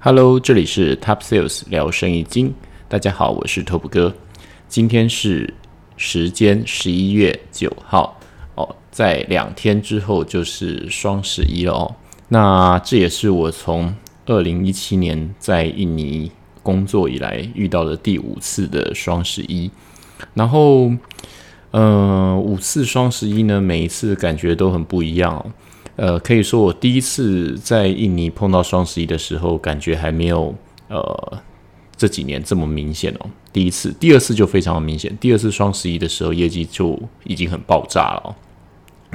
Hello，这里是 Top Sales 聊生意经。大家好，我是 Top 哥。今天是时间十一月九号哦，在两天之后就是双十一了哦。那这也是我从二零一七年在印尼工作以来遇到的第五次的双十一。然后，呃，五次双十一呢，每一次感觉都很不一样哦。呃，可以说我第一次在印尼碰到双十一的时候，感觉还没有呃这几年这么明显哦。第一次、第二次就非常的明显。第二次双十一的时候，业绩就已经很爆炸了。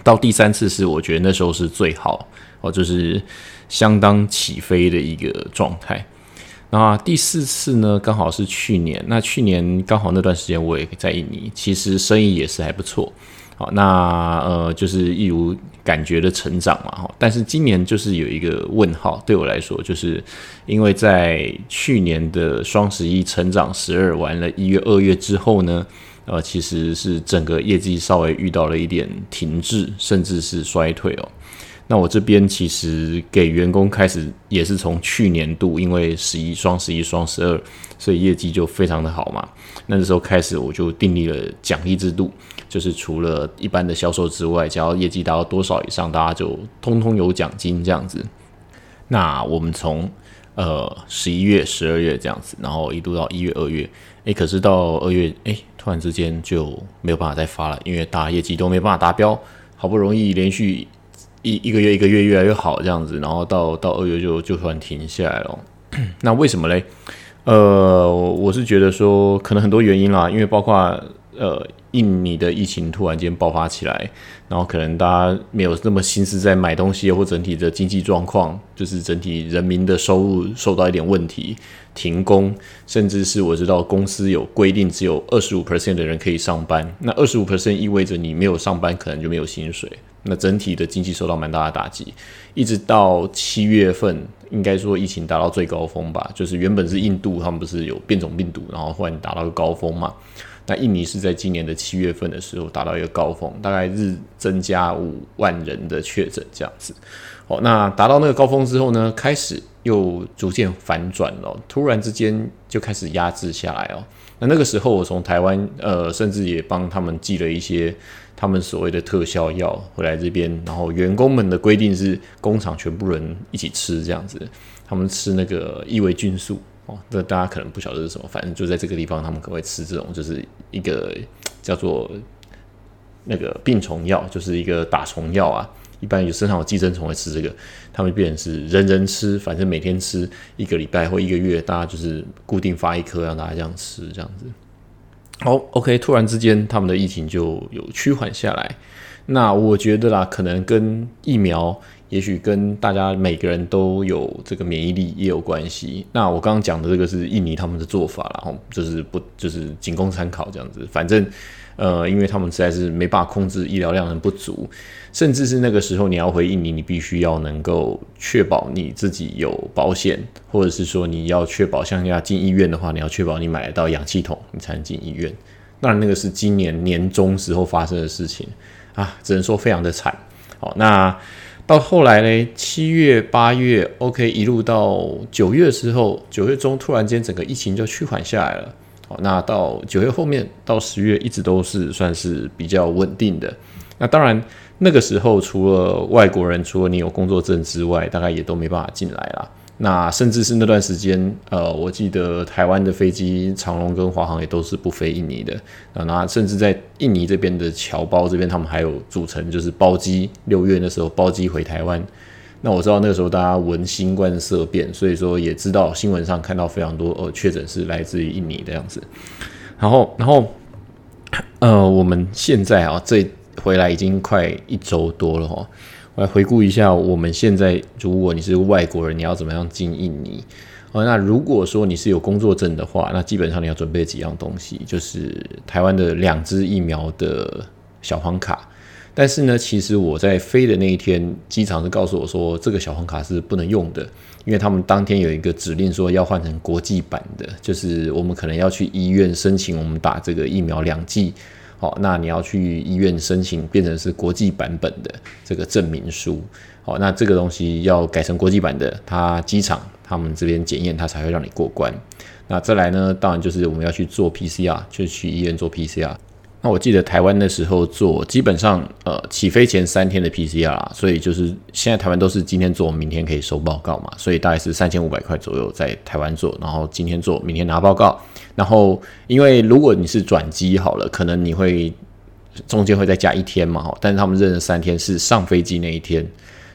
到第三次是我觉得那时候是最好哦，就是相当起飞的一个状态。那第四次呢，刚好是去年。那去年刚好那段时间我也在印尼，其实生意也是还不错。好，那呃，就是一如感觉的成长嘛，哈。但是今年就是有一个问号，对我来说，就是因为在去年的双十一成长十二完了，一月、二月之后呢，呃，其实是整个业绩稍微遇到了一点停滞，甚至是衰退哦。那我这边其实给员工开始也是从去年度，因为十一双十一双十二，所以业绩就非常的好嘛。那时候开始我就订立了奖励制度，就是除了一般的销售之外，只要业绩达到多少以上，大家就通通有奖金这样子。那我们从呃十一月、十二月这样子，然后一度到一月、二月，诶，可是到二月，诶，突然之间就没有办法再发了，因为大家业绩都没办法达标，好不容易连续。一一个月一个月越来越好这样子，然后到到二月就就突然停下来了。那为什么嘞？呃，我是觉得说可能很多原因啦，因为包括呃印尼的疫情突然间爆发起来，然后可能大家没有那么心思在买东西，或整体的经济状况，就是整体人民的收入受到一点问题，停工，甚至是我知道公司有规定，只有二十五 percent 的人可以上班，那二十五 percent 意味着你没有上班，可能就没有薪水。那整体的经济受到蛮大的打击，一直到七月份，应该说疫情达到最高峰吧。就是原本是印度，他们不是有变种病毒，然后忽然达到高峰嘛。那印尼是在今年的七月份的时候达到一个高峰，大概日增加五万人的确诊这样子。好，那达到那个高峰之后呢，开始又逐渐反转了，突然之间就开始压制下来哦。那那个时候我从台湾，呃，甚至也帮他们寄了一些。他们所谓的特效药回来这边，然后员工们的规定是工厂全部人一起吃这样子，他们吃那个异维菌素哦，那大家可能不晓得是什么，反正就在这个地方，他们可能会吃这种，就是一个叫做那个病虫药，就是一个打虫药啊。一般有身上有寄生虫会吃这个，他们变成是人人吃，反正每天吃一个礼拜或一个月，大家就是固定发一颗让大家这样吃这样子。好，OK，突然之间他们的疫情就有趋缓下来。那我觉得啦，可能跟疫苗，也许跟大家每个人都有这个免疫力也有关系。那我刚刚讲的这个是印尼他们的做法然后就是不就是仅供参考这样子，反正。呃，因为他们实在是没办法控制医疗量的不足，甚至是那个时候你要回印尼，你必须要能够确保你自己有保险，或者是说你要确保像要进医院的话，你要确保你买得到氧气筒，你才能进医院。那，那个是今年年中时候发生的事情啊，只能说非常的惨。好，那到后来呢，七月、八月，OK，一路到九月的时候，九月中突然间整个疫情就趋缓下来了。那到九月后面到十月一直都是算是比较稳定的。那当然那个时候除了外国人，除了你有工作证之外，大概也都没办法进来啦。那甚至是那段时间，呃，我记得台湾的飞机长龙跟华航也都是不飞印尼的啊。那甚至在印尼这边的侨胞这边，他们还有组成就是包机，六月那时候包机回台湾。那我知道那个时候大家闻新冠色变，所以说也知道新闻上看到非常多呃确诊是来自于印尼的样子。然后，然后，呃，我们现在啊，这回来已经快一周多了哈。来回顾一下，我们现在如果你是外国人，你要怎么样进印尼？哦，那如果说你是有工作证的话，那基本上你要准备几样东西，就是台湾的两支疫苗的小黄卡。但是呢，其实我在飞的那一天，机场是告诉我说，这个小黄卡是不能用的，因为他们当天有一个指令说要换成国际版的，就是我们可能要去医院申请，我们打这个疫苗两剂，哦，那你要去医院申请变成是国际版本的这个证明书，好，那这个东西要改成国际版的，它机场他们这边检验，它才会让你过关。那再来呢，当然就是我们要去做 PCR，就去医院做 PCR。那我记得台湾那时候做，基本上呃起飞前三天的 PCR，所以就是现在台湾都是今天做，明天可以收报告嘛，所以大概是三千五百块左右在台湾做，然后今天做，明天拿报告。然后因为如果你是转机好了，可能你会中间会再加一天嘛，但是他们认的三天是上飞机那一天，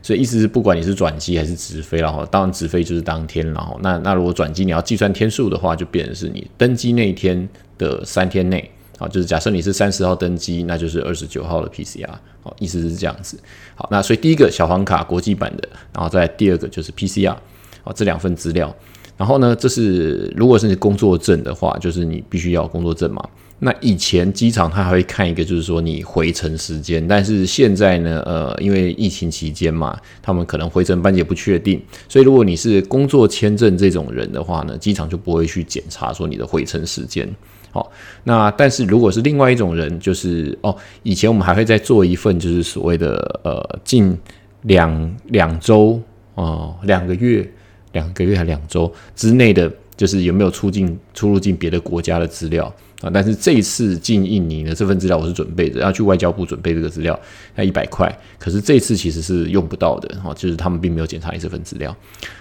所以意思是不管你是转机还是直飞，然后当然直飞就是当天，然后那那如果转机你要计算天数的话，就变成是你登机那一天的三天内。好，就是假设你是三十号登机，那就是二十九号的 PCR。好，意思是这样子。好，那所以第一个小黄卡国际版的，然后再第二个就是 PCR。好，这两份资料。然后呢，这是如果是你工作证的话，就是你必须要工作证嘛。那以前机场他还会看一个，就是说你回程时间。但是现在呢，呃，因为疫情期间嘛，他们可能回程班也不确定，所以如果你是工作签证这种人的话呢，机场就不会去检查说你的回程时间。好，那但是如果是另外一种人，就是哦，以前我们还会再做一份，就是所谓的呃，近两两周哦，两个月、两个月还两周之内的，就是有没有出境、出入境别的国家的资料。啊，但是这一次进印尼的这份资料我是准备的，要去外交部准备这个资料，要一百块。可是这次其实是用不到的，哈，就是他们并没有检查你这份资料。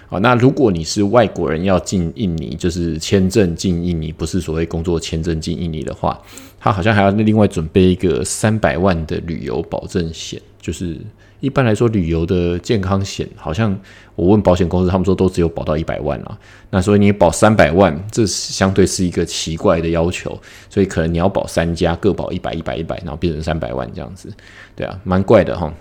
好，那如果你是外国人要进印尼，就是签证进印尼，不是所谓工作签证进印尼的话，他好像还要另外准备一个三百万的旅游保证险，就是。一般来说，旅游的健康险好像我问保险公司，他们说都只有保到一百万啊。那所以你保三百万，这相对是一个奇怪的要求。所以可能你要保三家，各保一百、一百、一百，然后变成三百万这样子。对啊，蛮怪的哈。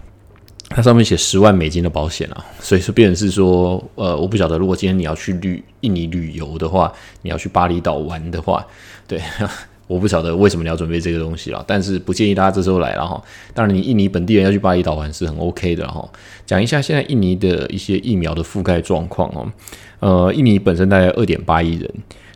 它上面写十万美金的保险啊，所以说变成是说，呃，我不晓得如果今天你要去旅印尼旅游的话，你要去巴厘岛玩的话，对。我不晓得为什么你要准备这个东西了，但是不建议大家这时候来了哈。当然，你印尼本地人要去巴厘岛玩是很 OK 的哈。讲一下现在印尼的一些疫苗的覆盖状况哦。呃，印尼本身大概二点八亿人，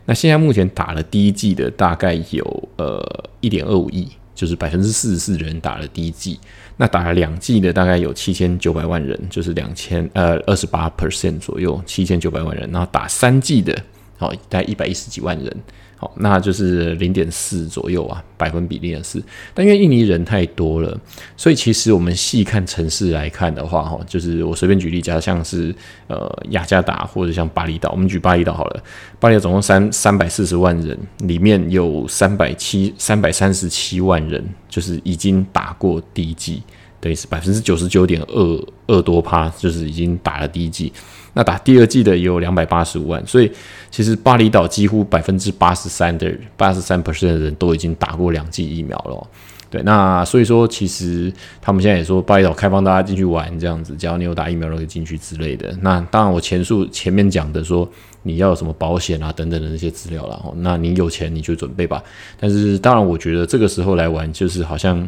那现在目前打了第一季的大概有呃一点二五亿，就是百分之四十四人打了第一季。那打了两季的大概有七千九百万人，就是两千呃二十八 percent 左右，七千九百万人。然后打三季的，好大概一百一十几万人。好，那就是零点四左右啊，百分比零点四。但因为印尼人太多了，所以其实我们细看城市来看的话，哈，就是我随便举例，假如像是呃雅加达或者像巴厘岛，我们举巴厘岛好了。巴厘岛总共三三百四十万人，里面有三百七三百三十七万人，就是已经打过第一剂，等于是百分之九十九点二二多趴，就是已经打了第一剂。那打第二季的也有两百八十五万，所以其实巴厘岛几乎百分之八十三的八十三 percent 的人都已经打过两剂疫苗了。对，那所以说其实他们现在也说巴厘岛开放大家进去玩这样子，只要你有打疫苗都可以进去之类的。那当然我前述前面讲的说你要有什么保险啊等等的那些资料了，那你有钱你就准备吧。但是当然我觉得这个时候来玩就是好像。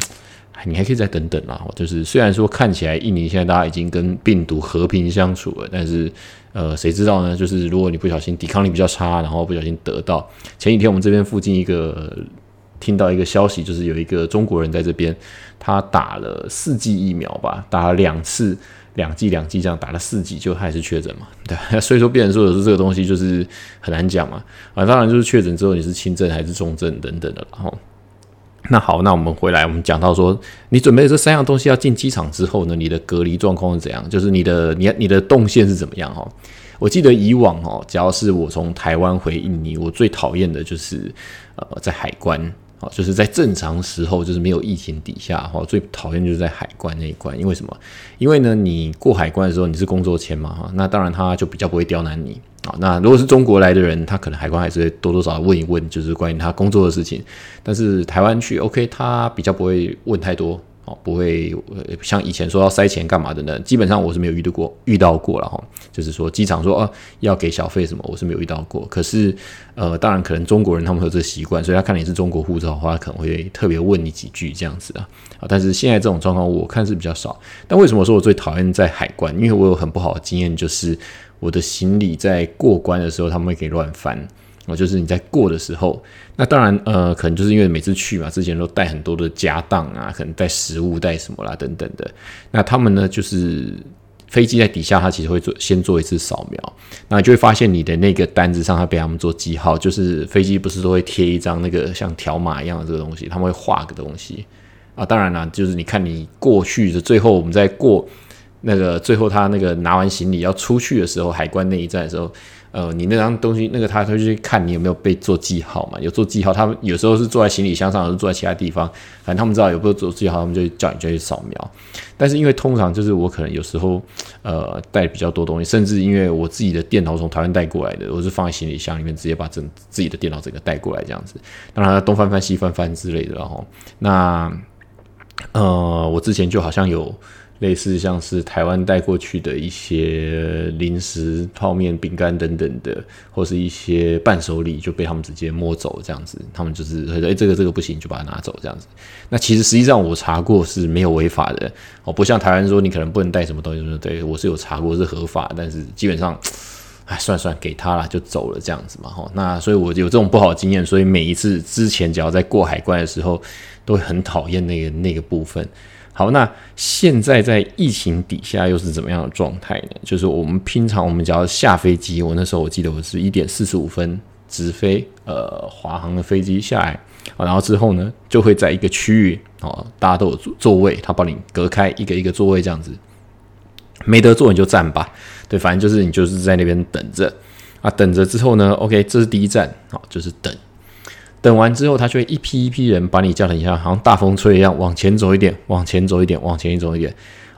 你还可以再等等啦，就是虽然说看起来印尼现在大家已经跟病毒和平相处了，但是呃，谁知道呢？就是如果你不小心抵抗力比较差，然后不小心得到，前几天我们这边附近一个听到一个消息，就是有一个中国人在这边，他打了四剂疫苗吧，打了两次，两剂两剂这样打了四剂，就还是确诊嘛？对，所以说别人说的是这个东西就是很难讲嘛，啊，当然就是确诊之后你是轻症还是重症等等的，然后。那好，那我们回来，我们讲到说，你准备这三样东西要进机场之后呢，你的隔离状况是怎样？就是你的你你的动线是怎么样？哦，我记得以往哦，只要是我从台湾回印尼，我最讨厌的就是呃，在海关，就是在正常时候，就是没有疫情底下，哈，最讨厌就是在海关那一关，因为什么？因为呢，你过海关的时候你是工作签嘛，哈，那当然他就比较不会刁难你。啊，那如果是中国来的人，他可能海关还是会多多少少问一问，就是关于他工作的事情。但是台湾去，OK，他比较不会问太多，哦，不会像以前说要塞钱干嘛的呢？基本上我是没有遇到过，遇到过了哈。就是说机场说哦要给小费什么，我是没有遇到过。可是呃，当然可能中国人他们有这习惯，所以他看你是中国护照的话，可能会特别问你几句这样子啊。啊，但是现在这种状况我看是比较少。但为什么说我最讨厌在海关？因为我有很不好的经验，就是。我的行李在过关的时候，他们会给乱翻。哦，就是你在过的时候，那当然，呃，可能就是因为每次去嘛，之前都带很多的家当啊，可能带食物、带什么啦等等的。那他们呢，就是飞机在底下，它其实会做先做一次扫描，那就会发现你的那个单子上，它被他们做记号，就是飞机不是都会贴一张那个像条码一样的这个东西，他们会画个东西啊。当然了，就是你看你过去的最后，我们在过那个最后他那个拿完行李要出去的时候，海关那一站的时候。呃，你那张东西，那个他会去看你有没有被做记号嘛？有做记号，他们有时候是坐在行李箱上，或是坐在其他地方，反正他们知道有没有做记号，他们就叫你就去扫描。但是因为通常就是我可能有时候呃带比较多东西，甚至因为我自己的电脑从台湾带过来的，我是放在行李箱里面，直接把整自己的电脑整个带过来这样子。当然东翻翻西翻翻之类的，然后那呃，我之前就好像有。类似像是台湾带过去的一些零食、泡面、饼干等等的，或是一些伴手礼，就被他们直接摸走这样子。他们就是说：“哎，这个这个不行，就把它拿走这样子。”那其实实际上我查过是没有违法的哦，不像台湾说你可能不能带什么东西，对我是有查过是合法，但是基本上，哎，算算给他了就走了这样子嘛。哈，那所以我有这种不好的经验，所以每一次之前只要在过海关的时候，都会很讨厌那个那个部分。好，那现在在疫情底下又是怎么样的状态呢？就是我们平常我们只要下飞机，我那时候我记得我是一点四十五分直飞，呃，华航的飞机下来，然后之后呢就会在一个区域哦，大家都有座座位，他帮你隔开一个一个座位这样子，没得坐你就站吧，对，反正就是你就是在那边等着啊，等着之后呢，OK，这是第一站，好，就是等。等完之后，他就会一批一批人把你叫等一下，好像大风吹一样，往前走一点，往前走一点，往前走一点。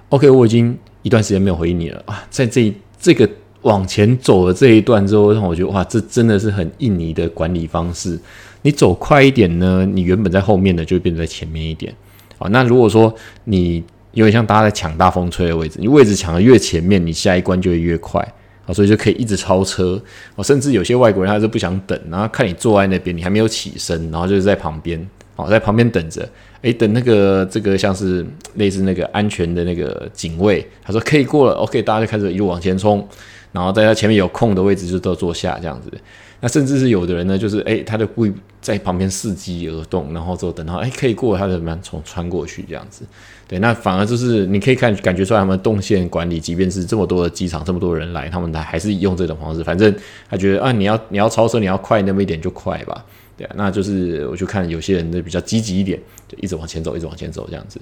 OK，我已经一段时间没有回应你了啊，在这这个往前走的这一段之后，让我觉得哇，这真的是很印尼的管理方式。你走快一点呢，你原本在后面的就会变在前面一点。好，那如果说你有点像大家在抢大风吹的位置，你位置抢的越前面，你下一关就会越快。啊，所以就可以一直超车，哦，甚至有些外国人他是不想等，然后看你坐在那边，你还没有起身，然后就是在旁边，哦，在旁边等着，诶，等那个这个像是类似那个安全的那个警卫，他说可以过了，OK，大家就开始一路往前冲，然后在他前面有空的位置就都坐下这样子。那甚至是有的人呢，就是诶，他就故意在旁边伺机而动，然后之后等到诶可以过，他就怎么样从穿过去这样子。对，那反而就是你可以看感觉出来，他们动线管理，即便是这么多的机场，这么多人来，他们还还是用这种方式。反正他觉得啊，你要你要超车，你要快那么一点就快吧。对啊，那就是我就看有些人就比较积极一点，就一直往前走，一直往前走这样子。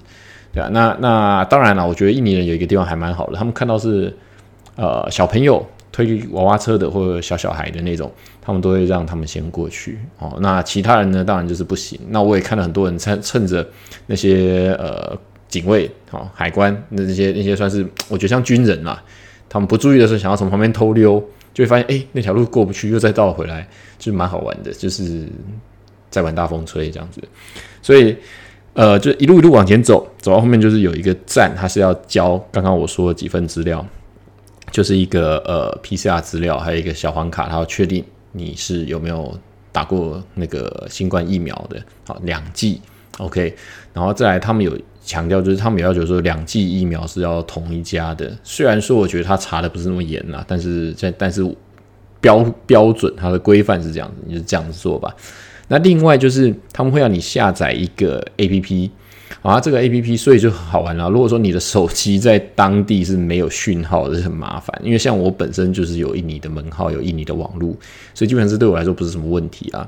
对啊，那那当然了，我觉得印尼人有一个地方还蛮好的，他们看到是呃小朋友推娃娃车的或者小小孩的那种，他们都会让他们先过去。哦，那其他人呢，当然就是不行。那我也看到很多人趁趁着那些呃。警卫、好海关，那这些那些算是 我觉得像军人嘛，他们不注意的时候，想要从旁边偷溜，就会发现哎，那条路过不去，又再倒回来，就蛮好玩的，就是在玩大风吹这样子。所以呃，就一路一路往前走，走到后面就是有一个站，它是要交刚刚我说的几份资料，就是一个呃 PCR 资料，还有一个小黄卡，它要确定你是有没有打过那个新冠疫苗的，好两剂，OK，然后再来他们有。强调就是他们要求说两剂疫苗是要同一家的，虽然说我觉得他查的不是那么严啊，但是在但是标标准它的规范是这样子，你就这样子做吧。那另外就是他们会让你下载一个 A P P。啊，这个 A P P 所以就好玩了。如果说你的手机在当地是没有讯号的，是很麻烦。因为像我本身就是有印尼的门号，有印尼的网络，所以基本上是对我来说不是什么问题啊。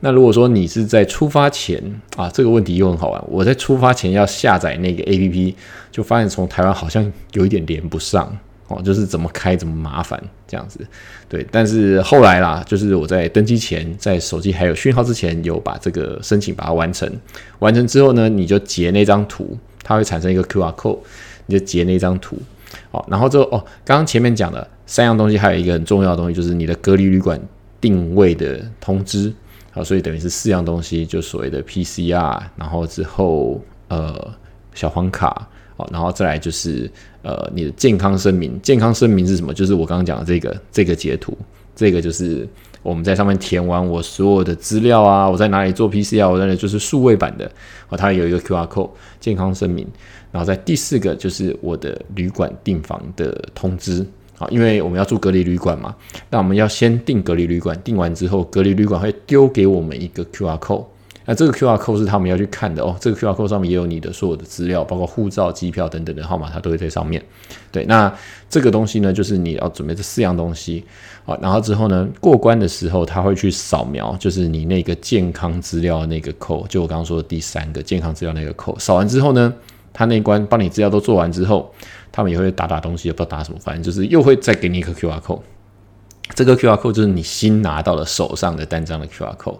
那如果说你是在出发前啊，这个问题又很好玩。我在出发前要下载那个 A P P，就发现从台湾好像有一点连不上。哦，就是怎么开怎么麻烦这样子，对。但是后来啦，就是我在登机前，在手机还有讯号之前，有把这个申请把它完成。完成之后呢，你就截那张图，它会产生一个 Q R code，你就截那张图。好，然后之后哦，刚刚前面讲的三样东西，还有一个很重要的东西，就是你的隔离旅馆定位的通知。好，所以等于是四样东西，就所谓的 P C R，然后之后呃小黄卡。好，然后再来就是，呃，你的健康声明。健康声明是什么？就是我刚刚讲的这个这个截图，这个就是我们在上面填完我所有的资料啊，我在哪里做 PCR，我在那就是数位版的。哦，它有一个 QR code，健康声明。然后在第四个就是我的旅馆订房的通知。好，因为我们要住隔离旅馆嘛，那我们要先订隔离旅馆，订完之后隔离旅馆会丢给我们一个 QR code。那这个 QR code 是他们要去看的哦。这个 QR code 上面也有你的所有的资料，包括护照、机票等等的号码，它都会在上面。对，那这个东西呢，就是你要准备这四样东西啊。然后之后呢，过关的时候，他会去扫描，就是你那个健康资料那个扣，就我刚刚说的第三个健康资料那个扣。扫完之后呢，他那关帮你资料都做完之后，他们也会打打东西，也不知道打什么，反正就是又会再给你一个 QR code。这个 QR code 就是你新拿到了手上的单张的 QR code。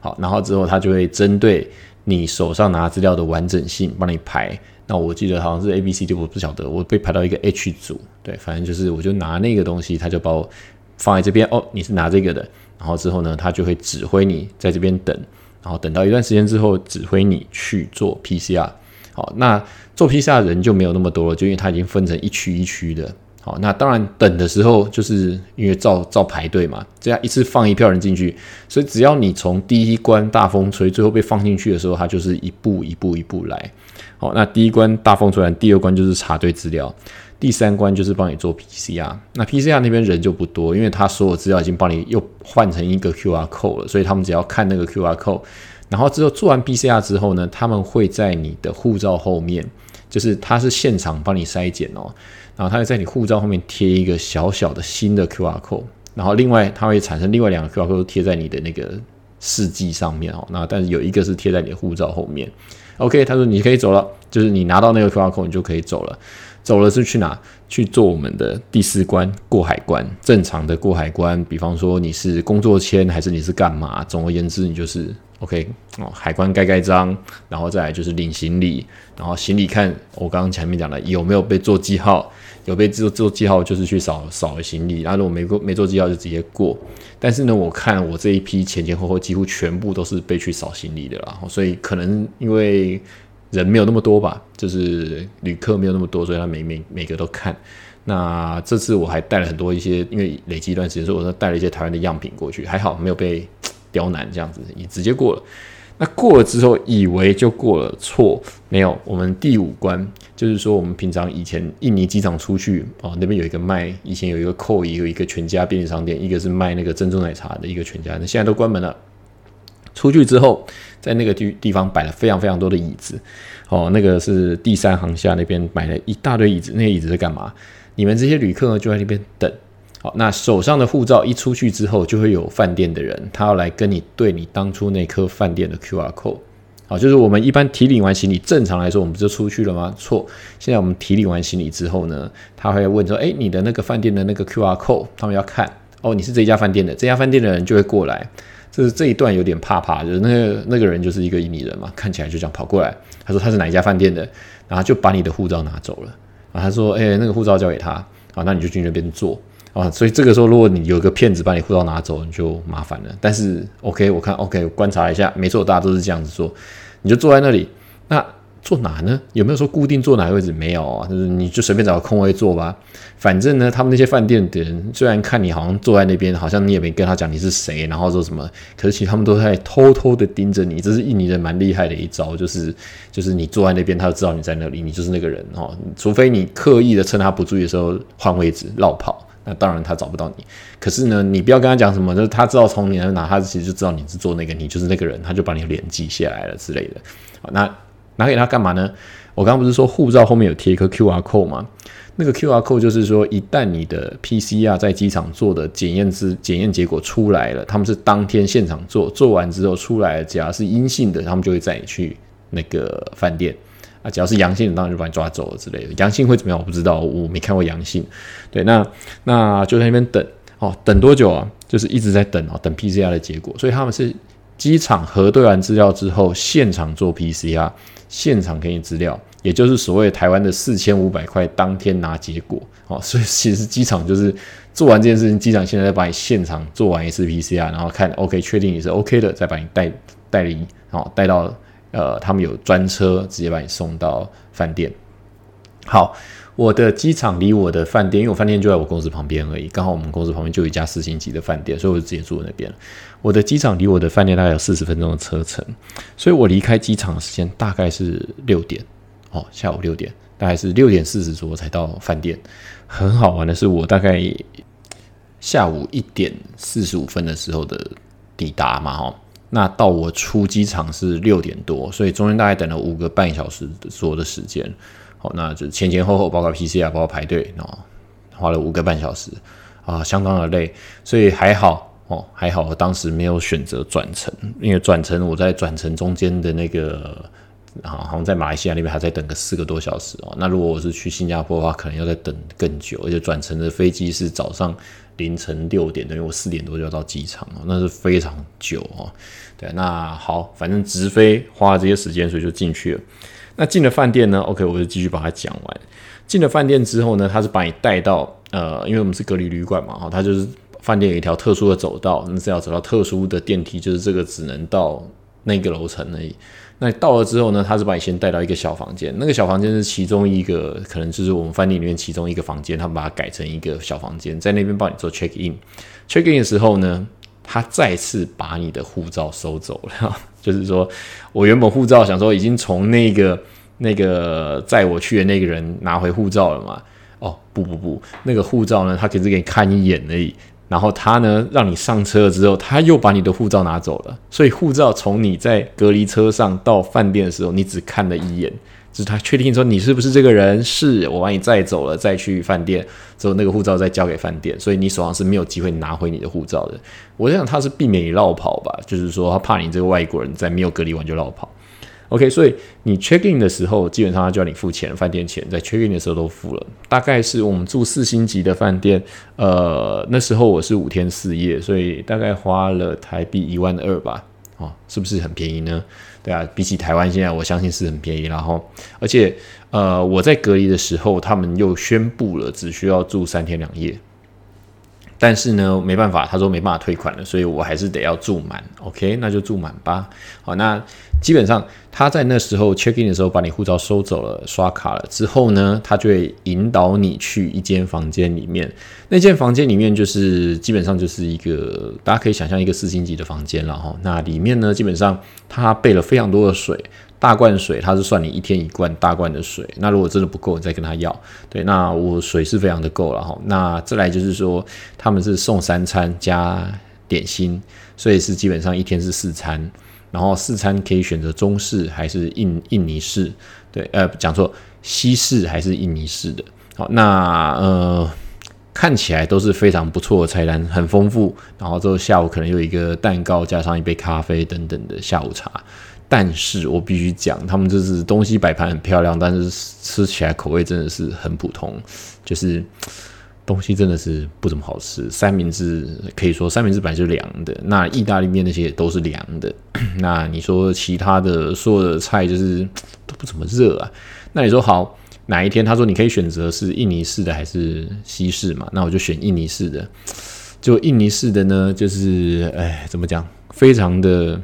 好，然后之后他就会针对你手上拿资料的完整性帮你排。那我记得好像是 A、B、C，D，我不晓得，我被排到一个 H 组。对，反正就是我就拿那个东西，他就把我放在这边。哦，你是拿这个的。然后之后呢，他就会指挥你在这边等，然后等到一段时间之后，指挥你去做 PCR。好，那做 PCR 人就没有那么多了，就因为他已经分成一区一区的。好，那当然等的时候，就是因为照照排队嘛，这样一次放一票人进去，所以只要你从第一关大风吹，最后被放进去的时候，它就是一步一步一步来。好，那第一关大风吹完，第二关就是查对资料，第三关就是帮你做 PCR。那 PCR 那边人就不多，因为他所有资料已经帮你又换成一个 QR code 了，所以他们只要看那个 QR code，然后之后做完 PCR 之后呢，他们会在你的护照后面，就是他是现场帮你筛检哦。然后它会在你护照后面贴一个小小的新的 QR code，然后另外它会产生另外两个 QR code 贴在你的那个试剂上面哦。那但是有一个是贴在你的护照后面。OK，他说你可以走了，就是你拿到那个 QR code 你就可以走了。走了是去哪？去做我们的第四关过海关，正常的过海关。比方说你是工作签还是你是干嘛？总而言之，你就是。OK，哦，海关盖盖章，然后再来就是领行李，然后行李看我刚刚前面讲的有没有被做记号，有被做做记号就是去扫扫行李，然后如果没过没做记号就直接过。但是呢，我看我这一批前前后后几乎全部都是被去扫行李的啦，所以可能因为人没有那么多吧，就是旅客没有那么多，所以他每每每个都看。那这次我还带了很多一些，因为累积一段时间，所以我说带了一些台湾的样品过去，还好没有被。刁难这样子，你直接过了。那过了之后，以为就过了，错，没有。我们第五关就是说，我们平常以前印尼机场出去哦，那边有一个卖，以前有一个扣，也有一个全家便利商店，一个是卖那个珍珠奶茶的一个全家，那现在都关门了。出去之后，在那个地地方摆了非常非常多的椅子，哦，那个是第三航厦那边买了一大堆椅子，那些椅子是干嘛？你们这些旅客呢，就在那边等。好，那手上的护照一出去之后，就会有饭店的人，他要来跟你对你当初那颗饭店的 QR code。好，就是我们一般提领完行李，正常来说我们不就出去了吗？错，现在我们提领完行李之后呢，他会问说，哎，你的那个饭店的那个 QR code，他们要看，哦，你是这家饭店的，这家饭店的人就会过来。这是这一段有点怕怕，就是那个那个人就是一个印尼人嘛，看起来就这样跑过来，他说他是哪一家饭店的，然后就把你的护照拿走了。啊，他说，哎，那个护照交给他，好，那你就去那边坐。啊，所以这个时候，如果你有一个骗子把你护照拿走，你就麻烦了。但是，OK，我看 OK，观察一下，没错，大家都是这样子做，你就坐在那里。那坐哪呢？有没有说固定坐哪个位置？没有啊，就是你就随便找个空位坐吧。反正呢，他们那些饭店的人虽然看你好像坐在那边，好像你也没跟他讲你是谁，然后说什么，可是其实他们都在偷偷的盯着你。这是印尼人蛮厉害的一招，就是就是你坐在那边，他就知道你在那里，你就是那个人哦。除非你刻意的趁他不注意的时候换位置绕跑。那当然他找不到你，可是呢，你不要跟他讲什么，就是他知道从你那拿，他其实就知道你是做那个，你就是那个人，他就把你脸记下来了之类的。好，那拿给他干嘛呢？我刚刚不是说护照后面有贴一个 QR code 吗？那个 QR code 就是说，一旦你的 PCR 在机场做的检验之检验结果出来了，他们是当天现场做，做完之后出来，只要是阴性的，他们就会载你去那个饭店。啊，只要是阳性的，当然就把你抓走了之类的。阳性会怎么样？我不知道，我没看过阳性。对，那那就在那边等哦，等多久啊？就是一直在等哦，等 PCR 的结果。所以他们是机场核对完资料之后，现场做 PCR，现场给你资料，也就是所谓台湾的四千五百块当天拿结果哦。所以其实机场就是做完这件事情，机场现在再把你现场做完一次 PCR，然后看 OK，确定你是 OK 的，再把你带带离，哦，带到。呃，他们有专车直接把你送到饭店。好，我的机场离我的饭店，因为我饭店就在我公司旁边而已，刚好我们公司旁边就有一家四星级的饭店，所以我就直接住那边。我的机场离我的饭店大概有四十分钟的车程，所以我离开机场的时间大概是六点，哦，下午六点，大概是六点四十左右才到饭店。很好玩的是，我大概下午一点四十五分的时候的抵达嘛，哈。那到我出机场是六点多，所以中间大概等了五个半小时左右的时间。好，那就前前后后包括 PCR，包括排队，哦花了五个半小时啊，相当的累，所以还好哦，还好我当时没有选择转乘，因为转乘我在转乘中间的那个。啊，好像在马来西亚那边还在等个四个多小时哦。那如果我是去新加坡的话，可能要再等更久，而且转乘的飞机是早上凌晨六点，等于我四点多就要到机场哦，那是非常久哦。对，那好，反正直飞花了这些时间，所以就进去了。那进了饭店呢？OK，我就继续把它讲完。进了饭店之后呢，他是把你带到呃，因为我们是隔离旅馆嘛，哈，他就是饭店有一条特殊的走道，那是要走到特殊的电梯，就是这个只能到那个楼层而已。那到了之后呢，他是把你先带到一个小房间，那个小房间是其中一个，可能就是我们饭店里面其中一个房间，他们把它改成一个小房间，在那边帮你做 check in。check in 的时候呢，他再次把你的护照收走了，就是说我原本护照想说已经从那个那个载我去的那个人拿回护照了嘛，哦不不不，那个护照呢，他只是给你看一眼而已。然后他呢，让你上车了之后，他又把你的护照拿走了。所以护照从你在隔离车上到饭店的时候，你只看了一眼，就是他确定说你是不是这个人，是我把你载走了，再去饭店之后，那个护照再交给饭店，所以你手上是没有机会拿回你的护照的。我想他是避免你绕跑吧，就是说他怕你这个外国人在没有隔离完就绕跑。OK，所以你 check in 的时候，基本上他就要你付钱，饭店钱在 check in 的时候都付了。大概是我们住四星级的饭店，呃，那时候我是五天四夜，所以大概花了台币一万二吧，哦，是不是很便宜呢？对啊，比起台湾现在，我相信是很便宜。然后，而且，呃，我在隔离的时候，他们又宣布了只需要住三天两夜。但是呢，没办法，他说没办法退款了，所以我还是得要住满。OK，那就住满吧。好，那基本上他在那时候 check in 的时候把你护照收走了，刷卡了之后呢，他就会引导你去一间房间里面。那间房间里面就是基本上就是一个大家可以想象一个四星级的房间了哈。那里面呢，基本上他备了非常多的水。大罐水，它是算你一天一罐大罐的水。那如果真的不够，你再跟他要。对，那我水是非常的够了哈。那再来就是说，他们是送三餐加点心，所以是基本上一天是四餐。然后四餐可以选择中式还是印印尼式？对，呃，讲错，西式还是印尼式的。好，那呃，看起来都是非常不错的菜单，很丰富。然后之后下午可能有一个蛋糕，加上一杯咖啡等等的下午茶。但是我必须讲，他们就是东西摆盘很漂亮，但是吃起来口味真的是很普通，就是东西真的是不怎么好吃。三明治可以说三明治本来就凉的，那意大利面那些也都是凉的。那你说其他的所有的菜就是都不怎么热啊？那你说好哪一天他说你可以选择是印尼式的还是西式嘛？那我就选印尼式的。就印尼式的呢，就是哎怎么讲，非常的。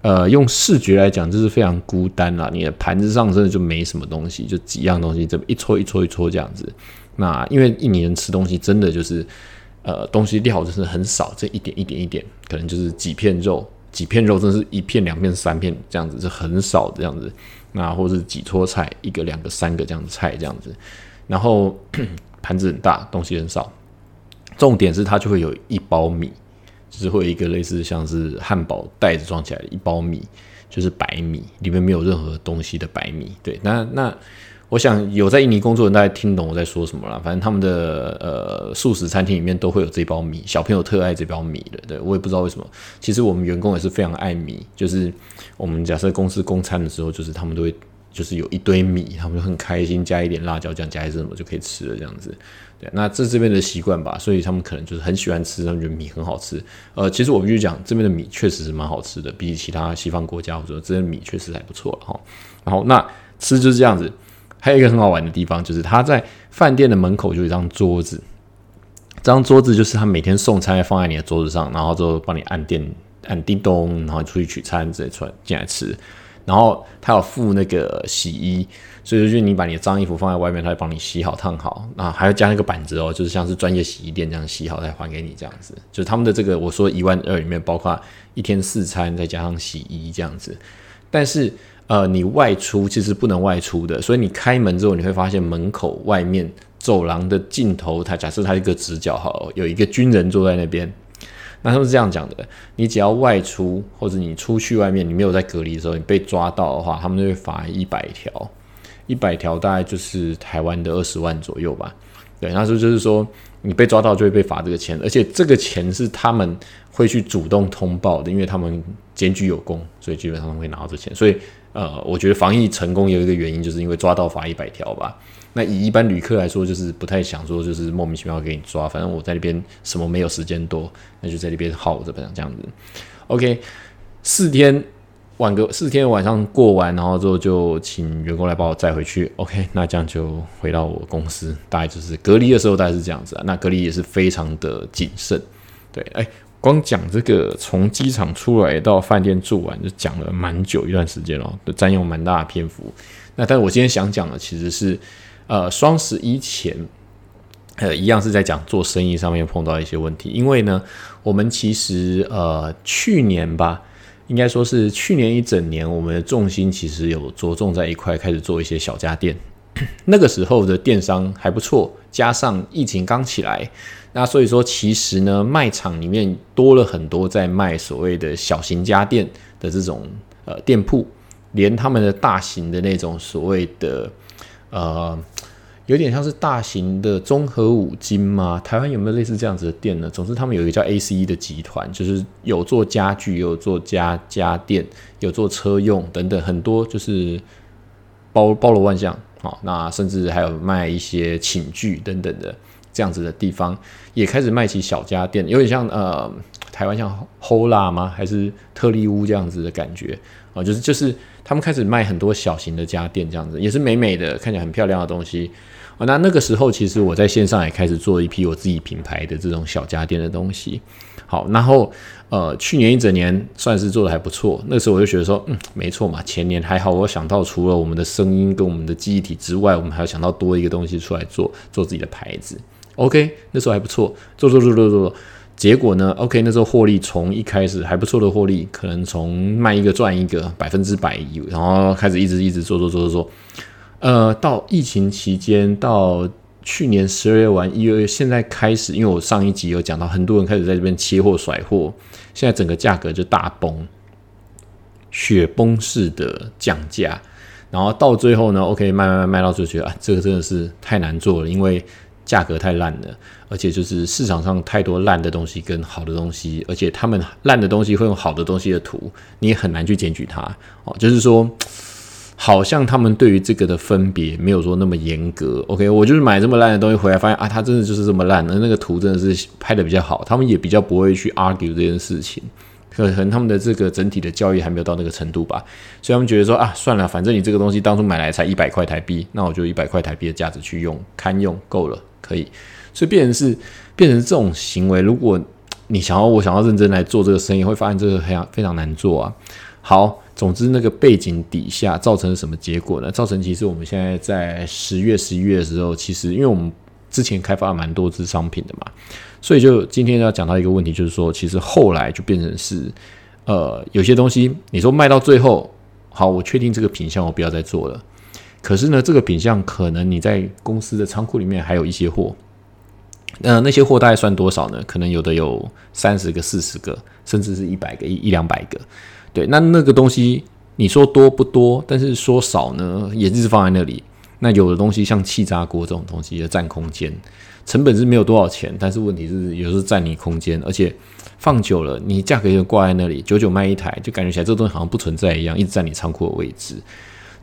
呃，用视觉来讲，就是非常孤单啦。你的盘子上真的就没什么东西，就几样东西，这么一撮一撮一撮这样子。那因为印尼人吃东西真的就是，呃，东西料真是很少，这一点一点一点，可能就是几片肉，几片肉，真是一片两片三片这样子，是很少这样子。那或是几撮菜，一个两个三个这样子菜这样子。然后盘子很大，东西很少。重点是它就会有一包米。就是会有一个类似像是汉堡袋子装起来的一包米，就是白米，里面没有任何东西的白米。对，那那我想有在印尼工作的人大概听懂我在说什么了。反正他们的呃素食餐厅里面都会有这包米，小朋友特爱这包米的。对我也不知道为什么。其实我们员工也是非常爱米，就是我们假设公司公餐的时候，就是他们都会就是有一堆米，他们就很开心，加一点辣椒酱，加一些什么就可以吃了这样子。对，那这这边的习惯吧，所以他们可能就是很喜欢吃，他们觉得米很好吃。呃，其实我必须讲，这边的米确实是蛮好吃的，比起其他西方国家，或者说这边米确实还不错哈。然后那吃就是这样子，还有一个很好玩的地方，就是他在饭店的门口就有一张桌子，这张桌子就是他每天送餐放在你的桌子上，然后就帮你按电按叮咚，然后出去取餐直接出来进来吃。然后他有附那个洗衣，所以就是你把你的脏衣服放在外面，他会帮你洗好烫好，那还要加那个板子哦，就是像是专业洗衣店这样洗好再还给你这样子。就是他们的这个我说一万二里面包括一天四餐再加上洗衣这样子。但是呃，你外出其实不能外出的，所以你开门之后你会发现门口外面走廊的尽头，它假设它一个直角好，有一个军人坐在那边。那他们是这样讲的：你只要外出或者你出去外面，你没有在隔离的时候，你被抓到的话，他们就会罚一百条，一百条大概就是台湾的二十万左右吧。对，那时候就是说你被抓到就会被罚这个钱，而且这个钱是他们会去主动通报的，因为他们检举有功，所以基本上会拿到这钱。所以呃，我觉得防疫成功有一个原因，就是因为抓到罚一百条吧。那以一般旅客来说，就是不太想说，就是莫名其妙给你抓，反正我在那边什么没有时间多，那就在那边耗着，这样这样子。OK，四天晚个四天晚上过完，然后之后就请员工来把我载回去。OK，那这样就回到我公司，大概就是隔离的时候大概是这样子啊。那隔离也是非常的谨慎，对，哎，光讲这个从机场出来到饭店住完，就讲了蛮久一段时间了，都占用蛮大的篇幅。那但是我今天想讲的其实是。呃，双十一前，呃，一样是在讲做生意上面碰到一些问题。因为呢，我们其实呃去年吧，应该说是去年一整年，我们的重心其实有着重在一块，开始做一些小家电。那个时候的电商还不错，加上疫情刚起来，那所以说其实呢，卖场里面多了很多在卖所谓的小型家电的这种呃店铺，连他们的大型的那种所谓的。呃，有点像是大型的综合五金吗？台湾有没有类似这样子的店呢？总之，他们有一个叫 A C E 的集团，就是有做家具，有做家家电，有做车用等等，很多就是包包罗万象。好，那甚至还有卖一些寝具等等的这样子的地方，也开始卖起小家电，有点像呃，台湾像 Hola 吗？还是特利屋这样子的感觉啊？就是就是。他们开始卖很多小型的家电，这样子也是美美的，看起来很漂亮的东西。哦，那那个时候其实我在线上也开始做一批我自己品牌的这种小家电的东西。好，然后呃，去年一整年算是做的还不错。那时候我就觉得说，嗯，没错嘛，前年还好。我想到除了我们的声音跟我们的记忆体之外，我们还要想到多一个东西出来做，做自己的牌子。OK，那时候还不错，做做做做做。结果呢？OK，那时候获利从一开始还不错的获利，可能从卖一个赚一个百分之百，然后开始一直一直做做做做做，呃，到疫情期间，到去年十二月完一月，现在开始，因为我上一集有讲到，很多人开始在这边切货甩货，现在整个价格就大崩，雪崩式的降价，然后到最后呢，OK，卖卖卖卖到就觉得啊，这个真的是太难做了，因为。价格太烂了，而且就是市场上太多烂的东西跟好的东西，而且他们烂的东西会用好的东西的图，你也很难去检举它哦。就是说，好像他们对于这个的分别没有说那么严格。OK，我就是买这么烂的东西回来，发现啊，它真的就是这么烂，那那个图真的是拍的比较好，他们也比较不会去 argue 这件事情。可能他们的这个整体的教育还没有到那个程度吧，所以他们觉得说啊，算了，反正你这个东西当初买来才一百块台币，那我就一百块台币的价值去用，堪用够了。可以，所以变成是变成这种行为。如果你想要我想要认真来做这个生意，会发现这个非常非常难做啊。好，总之那个背景底下造成什么结果呢？造成其实我们现在在十月、十一月的时候，其实因为我们之前开发蛮多支商品的嘛，所以就今天要讲到一个问题，就是说，其实后来就变成是呃，有些东西你说卖到最后，好，我确定这个品相我不要再做了。可是呢，这个品相可能你在公司的仓库里面还有一些货，那那些货大概算多少呢？可能有的有三十个、四十个，甚至是一百个、一一两百个。对，那那个东西你说多不多？但是说少呢，也就是放在那里。那有的东西像气炸锅这种东西，也占空间，成本是没有多少钱，但是问题是有时候占你空间，而且放久了，你价格就挂在那里，久久卖一台，就感觉起来这东西好像不存在一样，一直占你仓库的位置。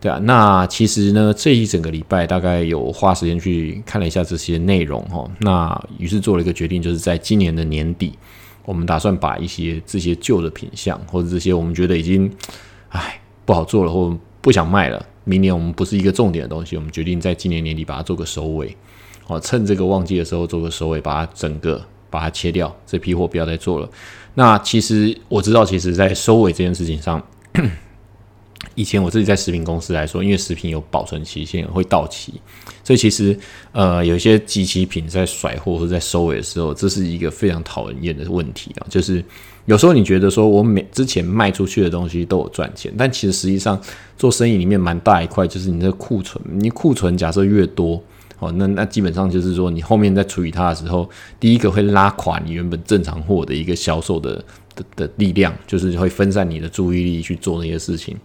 对啊，那其实呢，这一整个礼拜大概有花时间去看了一下这些内容哈。那于是做了一个决定，就是在今年的年底，我们打算把一些这些旧的品相，或者这些我们觉得已经唉不好做了，或不想卖了，明年我们不是一个重点的东西，我们决定在今年年底把它做个收尾。哦，趁这个旺季的时候做个收尾，把它整个把它切掉，这批货不要再做了。那其实我知道，其实在收尾这件事情上。以前我自己在食品公司来说，因为食品有保存期限会到期，所以其实呃有一些机器品在甩货或者在收尾的时候，这是一个非常讨人厌的问题啊。就是有时候你觉得说我每之前卖出去的东西都有赚钱，但其实实际上做生意里面蛮大一块就是你的库存，你库存假设越多哦，那那基本上就是说，你后面在处理它的时候，第一个会拉垮你原本正常货的一个销售的的的力量，就是会分散你的注意力去做那些事情。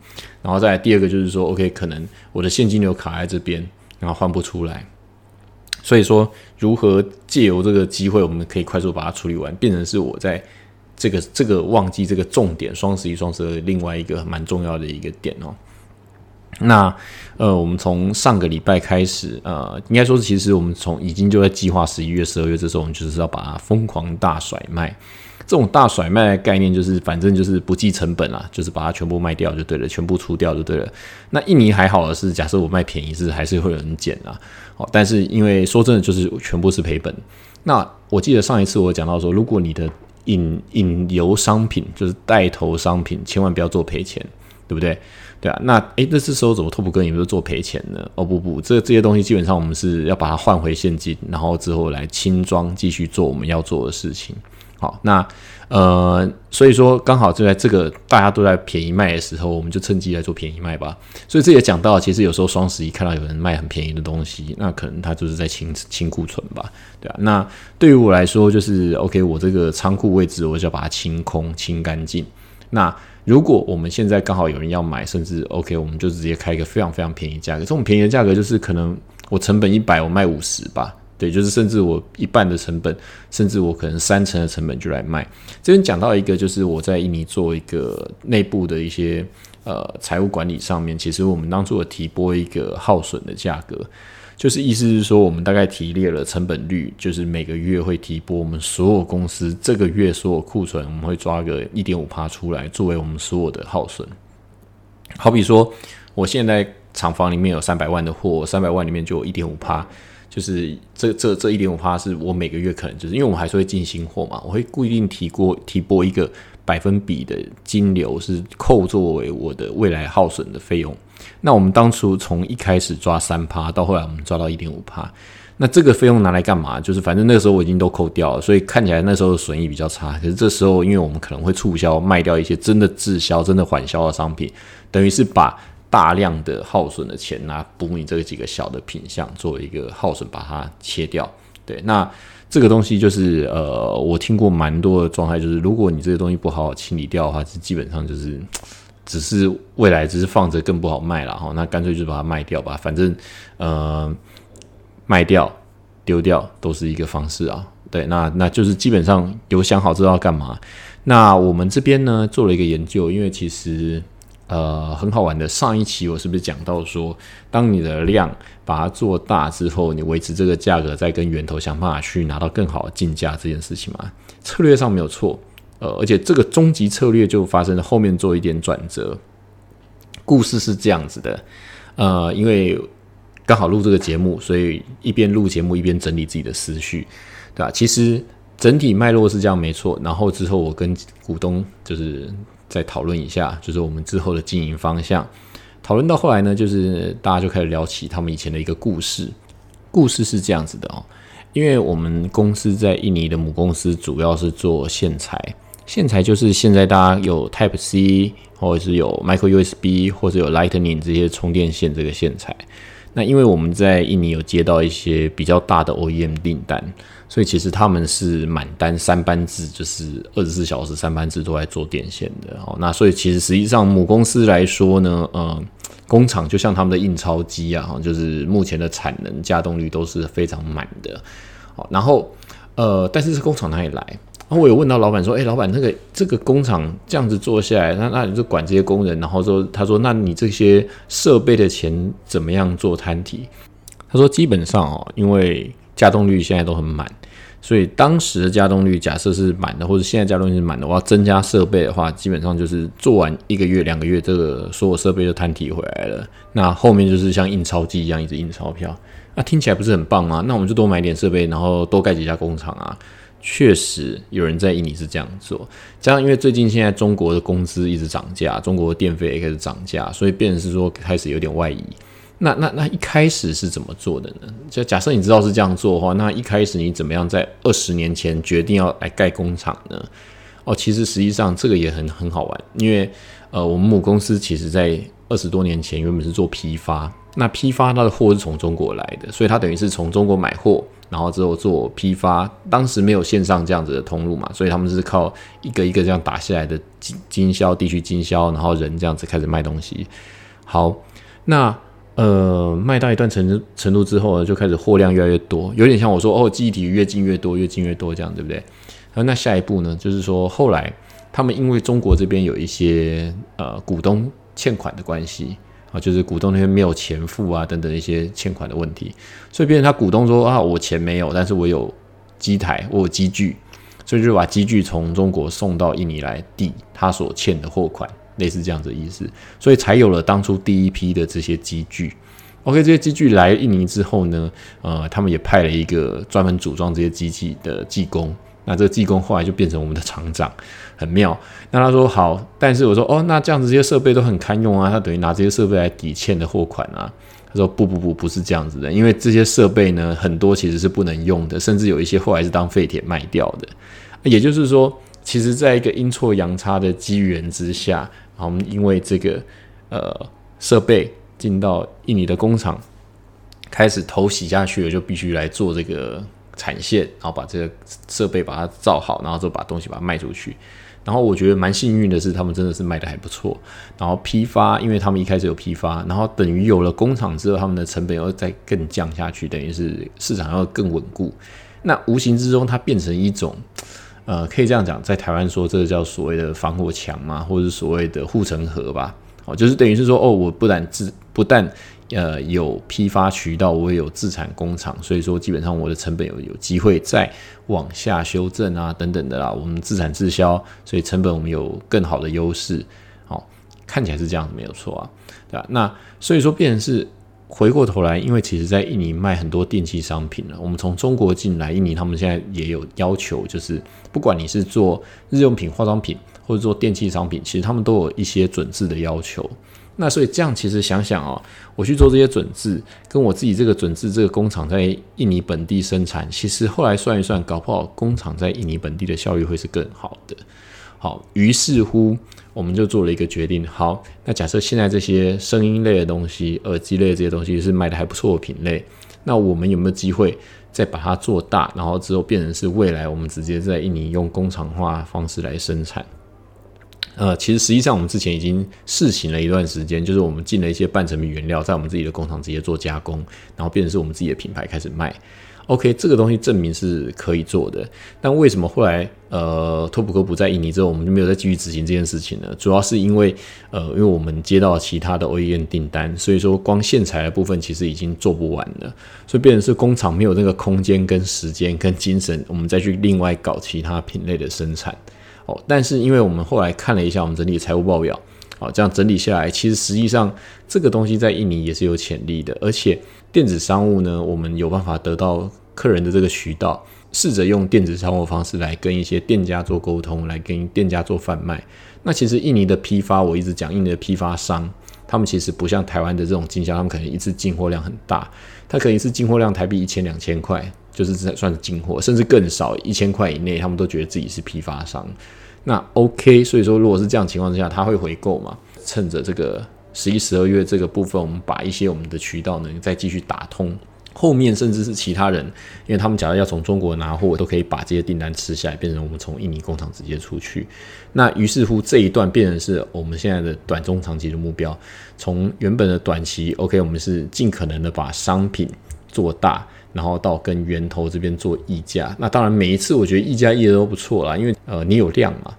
然后再第二个就是说，OK，可能我的现金流卡在这边，然后换不出来。所以说，如何借由这个机会，我们可以快速把它处理完，变成是我在这个这个旺季这个重点双十一、双十二另外一个蛮重要的一个点哦。那呃，我们从上个礼拜开始，呃，应该说是其实我们从已经就在计划十一月、十二月这时候，我们就是要把它疯狂大甩卖。这种大甩卖的概念就是，反正就是不计成本啦，就是把它全部卖掉就对了，全部出掉就对了。那印尼还好的是，假设我卖便宜是还是会有人捡啊。哦，但是因为说真的，就是全部是赔本。那我记得上一次我讲到说，如果你的引引流商品就是带头商品，千万不要做赔钱，对不对？对啊，那诶，那这时候怎么拓普哥你们做赔钱呢？哦不不，这这些东西基本上我们是要把它换回现金，然后之后来轻装继续做我们要做的事情。好，那呃，所以说刚好就在这个大家都在便宜卖的时候，我们就趁机来做便宜卖吧。所以这也讲到，其实有时候双十一看到有人卖很便宜的东西，那可能他就是在清清库存吧，对啊。那对于我来说，就是 OK，我这个仓库位置我就要把它清空、清干净。那如果我们现在刚好有人要买，甚至 OK，我们就直接开一个非常非常便宜价格。这种便宜的价格就是可能我成本一百，我卖五十吧。对，就是甚至我一半的成本，甚至我可能三成的成本就来卖。这边讲到一个，就是我在印尼做一个内部的一些呃财务管理上面，其实我们当初有提拨一个耗损的价格。就是意思是说，我们大概提列了成本率，就是每个月会提拨我们所有公司这个月所有库存，我们会抓个一点五趴出来，作为我们所有的耗损。好比说，我现在厂房里面有三百万的货，三百万里面就有一点五趴，就是这这这一点五趴是我每个月可能就是因为我们还是会进新货嘛，我会固定提过提拨一个百分比的金流是扣作为我的未来耗损的费用。那我们当初从一开始抓三趴，到后来我们抓到一点五趴，那这个费用拿来干嘛？就是反正那个时候我已经都扣掉了，所以看起来那时候的损益比较差。可是这时候，因为我们可能会促销卖掉一些真的滞销、真的缓销的商品，等于是把大量的耗损的钱拿补你这几个小的品项，作为一个耗损把它切掉。对，那这个东西就是呃，我听过蛮多的状态，就是如果你这个东西不好好清理掉的话，是基本上就是。只是未来只是放着更不好卖了哈，那干脆就把它卖掉吧，反正呃卖掉丢掉都是一个方式啊。对，那那就是基本上有想好知道干嘛。那我们这边呢做了一个研究，因为其实呃很好玩的。上一期我是不是讲到说，当你的量把它做大之后，你维持这个价格，再跟源头想办法去拿到更好的进价这件事情嘛？策略上没有错。呃，而且这个终极策略就发生了后面做一点转折。故事是这样子的，呃，因为刚好录这个节目，所以一边录节目一边整理自己的思绪，对吧？其实整体脉络是这样没错。然后之后我跟股东就是再讨论一下，就是我们之后的经营方向。讨论到后来呢，就是大家就开始聊起他们以前的一个故事。故事是这样子的哦，因为我们公司在印尼的母公司主要是做线材。线材就是现在大家有 Type C，或者是有 Micro USB，或者有 Lightning 这些充电线这个线材。那因为我们在印尼有接到一些比较大的 OEM 订单，所以其实他们是满单三班制，就是二十四小时三班制都在做电线的。哦，那所以其实实际上母公司来说呢，呃，工厂就像他们的印钞机啊，就是目前的产能加动率都是非常满的。好，然后呃，但是这工厂哪里来？然后我有问到老板说：“哎，老板，那个这个工厂这样子做下来，那那你就管这些工人？然后说，他说，那你这些设备的钱怎么样做摊提？他说，基本上哦，因为加动率现在都很满，所以当时的加动率假设是满的，或者现在加动率是满的，我要增加设备的话，基本上就是做完一个月、两个月，这个所有设备就摊提回来了。那后面就是像印钞机一样一直印钞票，那听起来不是很棒吗？那我们就多买点设备，然后多盖几家工厂啊。”确实有人在印尼是这样做，加上因为最近现在中国的工资一直涨价，中国的电费也开始涨价，所以变成是说开始有点外移。那那那一开始是怎么做的呢？就假设你知道是这样做的话，那一开始你怎么样在二十年前决定要来盖工厂呢？哦，其实实际上这个也很很好玩，因为呃，我们母公司其实在二十多年前原本是做批发，那批发它的货是从中国来的，所以它等于是从中国买货，然后之后做批发。当时没有线上这样子的通路嘛，所以他们是靠一个一个这样打下来的经经销地区经销，然后人这样子开始卖东西。好，那呃卖到一段程程度之后呢，就开始货量越来越多，有点像我说哦，记忆体越进越多，越进越多这样，对不对？那下一步呢，就是说后来。他们因为中国这边有一些呃股东欠款的关系啊，就是股东那边没有钱付啊等等一些欠款的问题，所以变成他股东说啊我钱没有，但是我有机台，我有机具，所以就把机具从中国送到印尼来抵他所欠的货款，类似这样子的意思，所以才有了当初第一批的这些机具。OK，这些机具来印尼之后呢，呃，他们也派了一个专门组装这些机器的技工。那这个技工后来就变成我们的厂长，很妙。那他说好，但是我说哦，那这样子这些设备都很堪用啊，他等于拿这些设备来抵欠的货款啊。他说不不不，不是这样子的，因为这些设备呢，很多其实是不能用的，甚至有一些后来是当废铁卖掉的。也就是说，其实在一个阴错阳差的机缘之下，我们因为这个呃设备进到印尼的工厂，开始头洗下去了，就必须来做这个。产线，然后把这个设备把它造好，然后就把东西把它卖出去。然后我觉得蛮幸运的是，他们真的是卖的还不错。然后批发，因为他们一开始有批发，然后等于有了工厂之后，他们的成本要再更降下去，等于是市场要更稳固。那无形之中，它变成一种，呃，可以这样讲，在台湾说这个叫所谓的防火墙嘛，或者是所谓的护城河吧。哦，就是等于是说，哦，我不但自不但。呃，有批发渠道，我也有自产工厂，所以说基本上我的成本有有机会再往下修正啊，等等的啦。我们自产自销，所以成本我们有更好的优势。好，看起来是这样子没有错啊，对吧？那所以说，变成是回过头来，因为其实在印尼卖很多电器商品了，我们从中国进来，印尼他们现在也有要求，就是不管你是做日用品、化妆品，或者做电器商品，其实他们都有一些准字的要求。那所以这样其实想想哦，我去做这些准字，跟我自己这个准字这个工厂在印尼本地生产，其实后来算一算，搞不好工厂在印尼本地的效率会是更好的。好，于是乎我们就做了一个决定。好，那假设现在这些声音类的东西、耳机类这些东西是卖的还不错的品类，那我们有没有机会再把它做大，然后之后变成是未来我们直接在印尼用工厂化方式来生产？呃，其实实际上我们之前已经试行了一段时间，就是我们进了一些半成品原料，在我们自己的工厂直接做加工，然后变成是我们自己的品牌开始卖。OK，这个东西证明是可以做的。但为什么后来呃托普哥不在印尼之后，我们就没有再继续执行这件事情呢？主要是因为呃，因为我们接到其他的 OEM 订单，所以说光线材的部分其实已经做不完了，所以变成是工厂没有那个空间、跟时间、跟精神，我们再去另外搞其他品类的生产哦。但是，因为我们后来看了一下我们整体财务报表，好，这样整理下来，其实实际上这个东西在印尼也是有潜力的。而且电子商务呢，我们有办法得到客人的这个渠道，试着用电子商务方式来跟一些店家做沟通，来跟店家做贩卖。那其实印尼的批发，我一直讲印尼的批发商，他们其实不像台湾的这种经销，他们可能一次进货量很大，他可能一次进货量台币一千两千块，就是算是进货，甚至更少一千块以内，他们都觉得自己是批发商。那 OK，所以说如果是这样情况之下，他会回购嘛？趁着这个十一、十二月这个部分，我们把一些我们的渠道呢再继续打通，后面甚至是其他人，因为他们假如要从中国拿货，都可以把这些订单吃下来，变成我们从印尼工厂直接出去。那于是乎这一段变成是我们现在的短中长期的目标。从原本的短期 OK，我们是尽可能的把商品做大。然后到跟源头这边做溢价，那当然每一次我觉得溢价议的都不错啦，因为呃你有量嘛，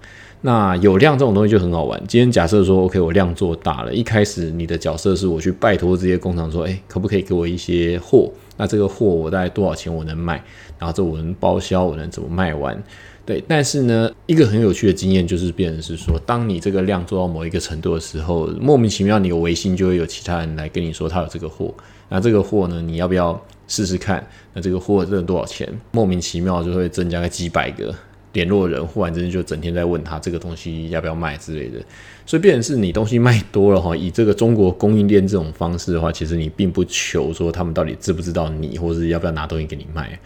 那有量这种东西就很好玩。今天假设说 OK 我量做大了，一开始你的角色是我去拜托这些工厂说，哎可不可以给我一些货？那这个货我大概多少钱我能卖？然后这我能包销，我能怎么卖完？对，但是呢，一个很有趣的经验就是，变成是说，当你这个量做到某一个程度的时候，莫名其妙你有微信就会有其他人来跟你说他有这个货，那这个货呢，你要不要？试试看，那这个货挣多少钱？莫名其妙就会增加个几百个联络人，忽然之间就整天在问他这个东西要不要卖之类的。所以，变成是你东西卖多了哈，以这个中国供应链这种方式的话，其实你并不求说他们到底知不知道你，或者是要不要拿东西给你卖。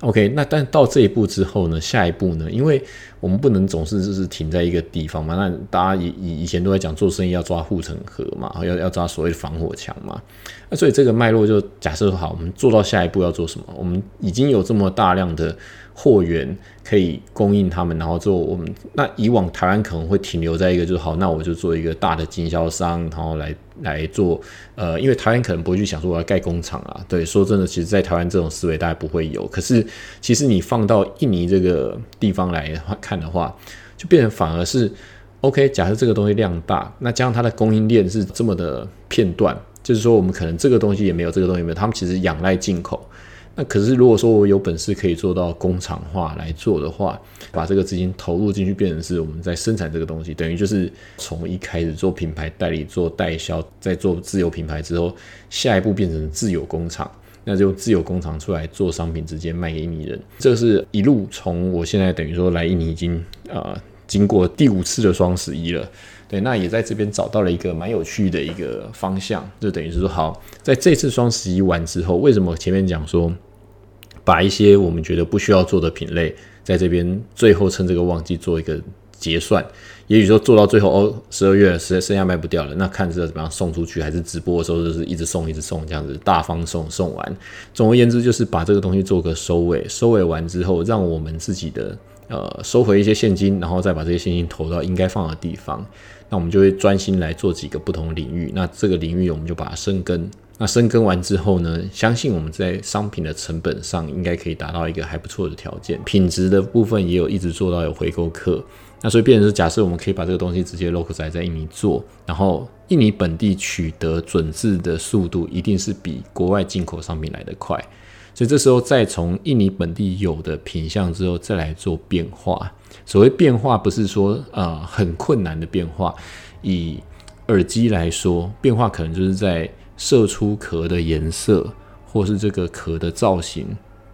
OK，那但到这一步之后呢？下一步呢？因为我们不能总是就是停在一个地方嘛。那大家以以以前都在讲做生意要抓护城河嘛，要要抓所谓的防火墙嘛。那所以这个脉络就假设好，我们做到下一步要做什么？我们已经有这么大量的。货源可以供应他们，然后做我们那以往台湾可能会停留在一个就是好，那我就做一个大的经销商，然后来来做呃，因为台湾可能不会去想说我要盖工厂啊。对，说真的，其实，在台湾这种思维大概不会有。可是，其实你放到印尼这个地方来看的话，就变成反而是 OK。假设这个东西量大，那加上它的供应链是这么的片段，就是说我们可能这个东西也没有，这个东西没有，他们其实仰赖进口。那可是，如果说我有本事可以做到工厂化来做的话，把这个资金投入进去，变成是我们在生产这个东西，等于就是从一开始做品牌代理、做代销，再做自有品牌之后，下一步变成自有工厂，那就自有工厂出来做商品，直接卖给印尼人。这是一路从我现在等于说来印尼已经啊，经过第五次的双十一了。对，那也在这边找到了一个蛮有趣的一个方向，就等于是说，好，在这次双十一完之后，为什么前面讲说，把一些我们觉得不需要做的品类，在这边最后趁这个旺季做一个结算，也许说做到最后哦，十二月实在剩下卖不掉了，那看着怎么样送出去，还是直播的时候就是一直送一直送这样子，大方送送完。总而言之，就是把这个东西做个收尾，收尾完之后，让我们自己的呃收回一些现金，然后再把这些现金投到应该放的地方。那我们就会专心来做几个不同领域。那这个领域我们就把它深耕。那深耕完之后呢，相信我们在商品的成本上应该可以达到一个还不错的条件。品质的部分也有一直做到有回购客。那所以变成是假设我们可以把这个东西直接 local 在在印尼做，然后印尼本地取得准字的速度一定是比国外进口商品来得快。所以这时候再从印尼本地有的品相之后再来做变化。所谓变化，不是说呃很困难的变化。以耳机来说，变化可能就是在射出壳的颜色，或是这个壳的造型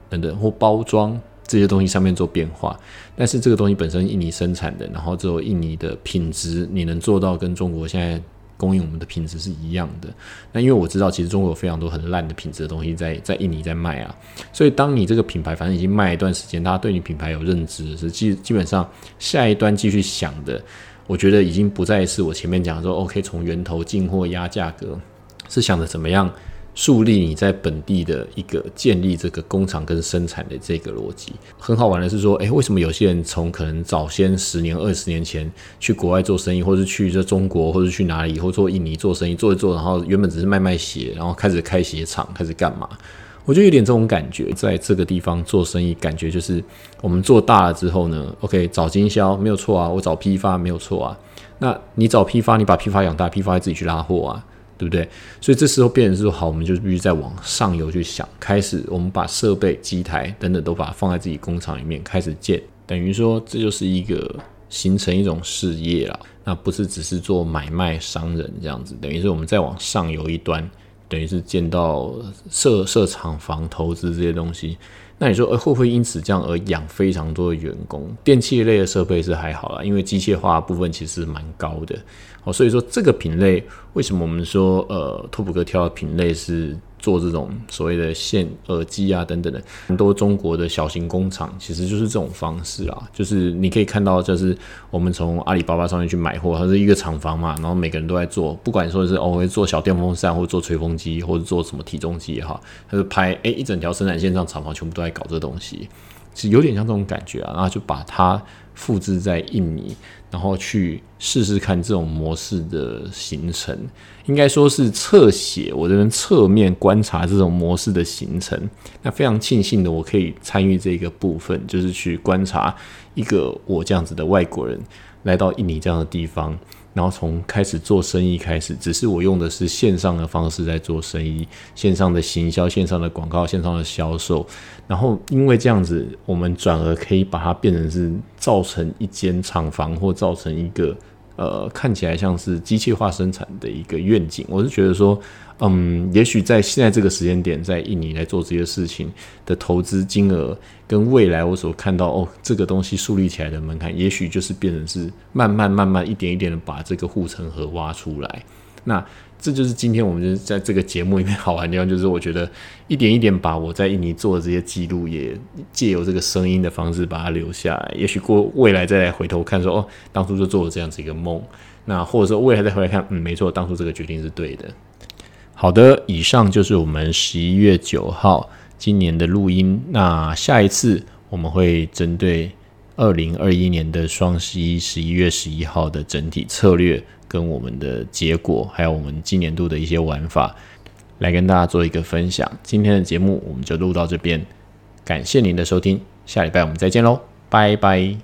等等，或包装这些东西上面做变化。但是这个东西本身印尼生产的，然后只有印尼的品质，你能做到跟中国现在。供应我们的品质是一样的，那因为我知道，其实中国有非常多很烂的品质的东西在在印尼在卖啊，所以当你这个品牌反正已经卖一段时间，大家对你品牌有认知，是基基本上下一端继续想的，我觉得已经不再是我前面讲说，OK，从源头进货压价格，是想着怎么样。树立你在本地的一个建立这个工厂跟生产的这个逻辑，很好玩的是说，诶，为什么有些人从可能早先十年、二十年前去国外做生意，或是去这中国，或者去哪里，或做印尼做生意，做一做，然后原本只是卖卖鞋，然后开始开鞋厂，开始干嘛？我就有点这种感觉，在这个地方做生意，感觉就是我们做大了之后呢，OK，找经销没有错啊，我找批发没有错啊，那你找批发，你把批发养大，批发自己去拉货啊。对不对？所以这时候变成是说，好，我们就必须再往上游去想，开始我们把设备、机台等等都把它放在自己工厂里面开始建，等于说这就是一个形成一种事业了。那不是只是做买卖商人这样子，等于是我们再往上游一端，等于是建到设设厂房、投资这些东西。那你说，呃，会不会因此这样而养非常多的员工？电器类的设备是还好啦，因为机械化部分其实蛮高的。哦，所以说这个品类为什么我们说呃，拓普哥挑的品类是做这种所谓的线耳机啊等等的，很多中国的小型工厂其实就是这种方式啊，就是你可以看到，就是我们从阿里巴巴上面去买货，它是一个厂房嘛，然后每个人都在做，不管说是哦，会做小电风扇，或者做吹风机，或者做什么体重机也好，他就拍诶一整条生产线上厂房全部都在搞这东西，其实有点像这种感觉啊，然后就把它。复制在印尼，然后去试试看这种模式的形成，应该说是侧写，我这边侧面观察这种模式的形成。那非常庆幸的，我可以参与这个部分，就是去观察一个我这样子的外国人来到印尼这样的地方。然后从开始做生意开始，只是我用的是线上的方式在做生意，线上的行销、线上的广告、线上的销售。然后因为这样子，我们转而可以把它变成是造成一间厂房，或造成一个呃看起来像是机械化生产的一个愿景。我是觉得说。嗯，也许在现在这个时间点，在印尼来做这些事情的投资金额，跟未来我所看到哦，这个东西树立起来的门槛，也许就是变成是慢慢慢慢一点一点的把这个护城河挖出来。那这就是今天我们就是在这个节目里面好玩的地方，就是我觉得一点一点把我在印尼做的这些记录，也借由这个声音的方式把它留下来。也许过未来再来回头看，说哦，当初就做了这样子一个梦。那或者说未来再回来看，嗯，没错，当初这个决定是对的。好的，以上就是我们十一月九号今年的录音。那下一次我们会针对二零二一年的双十一十一月十一号的整体策略。跟我们的结果，还有我们今年度的一些玩法，来跟大家做一个分享。今天的节目我们就录到这边，感谢您的收听，下礼拜我们再见喽，拜拜。